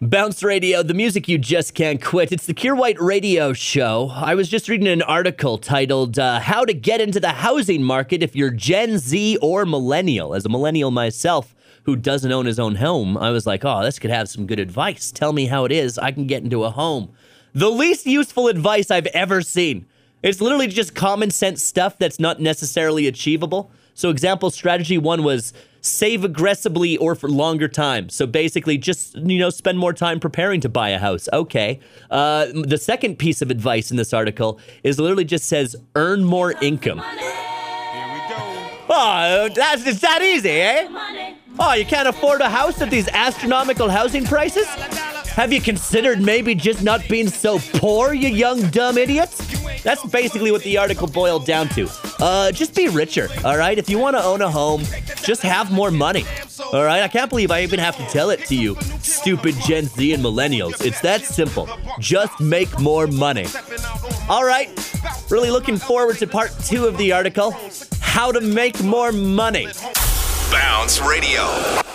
Bounce Radio, the music you just can't quit. It's the Kier White Radio Show. I was just reading an article titled uh, How to Get into the Housing Market If You're Gen Z or Millennial. As a millennial myself who doesn't own his own home, I was like, oh, this could have some good advice. Tell me how it is I can get into a home. The least useful advice I've ever seen. It's literally just common sense stuff that's not necessarily achievable. So, example strategy one was save aggressively or for longer time. So basically, just you know, spend more time preparing to buy a house. Okay. Uh, the second piece of advice in this article is literally just says earn more income. Oh, that's it's that easy, eh? Oh, you can't afford a house at these astronomical housing prices? Have you considered maybe just not being so poor, you young dumb idiots? That's basically what the article boiled down to. Uh, just be richer, all right? If you want to own a home, just have more money. All right, I can't believe I even have to tell it to you, stupid Gen Z and millennials. It's that simple. Just make more money. All right, really looking forward to part two of the article How to Make More Money. Bounce Radio.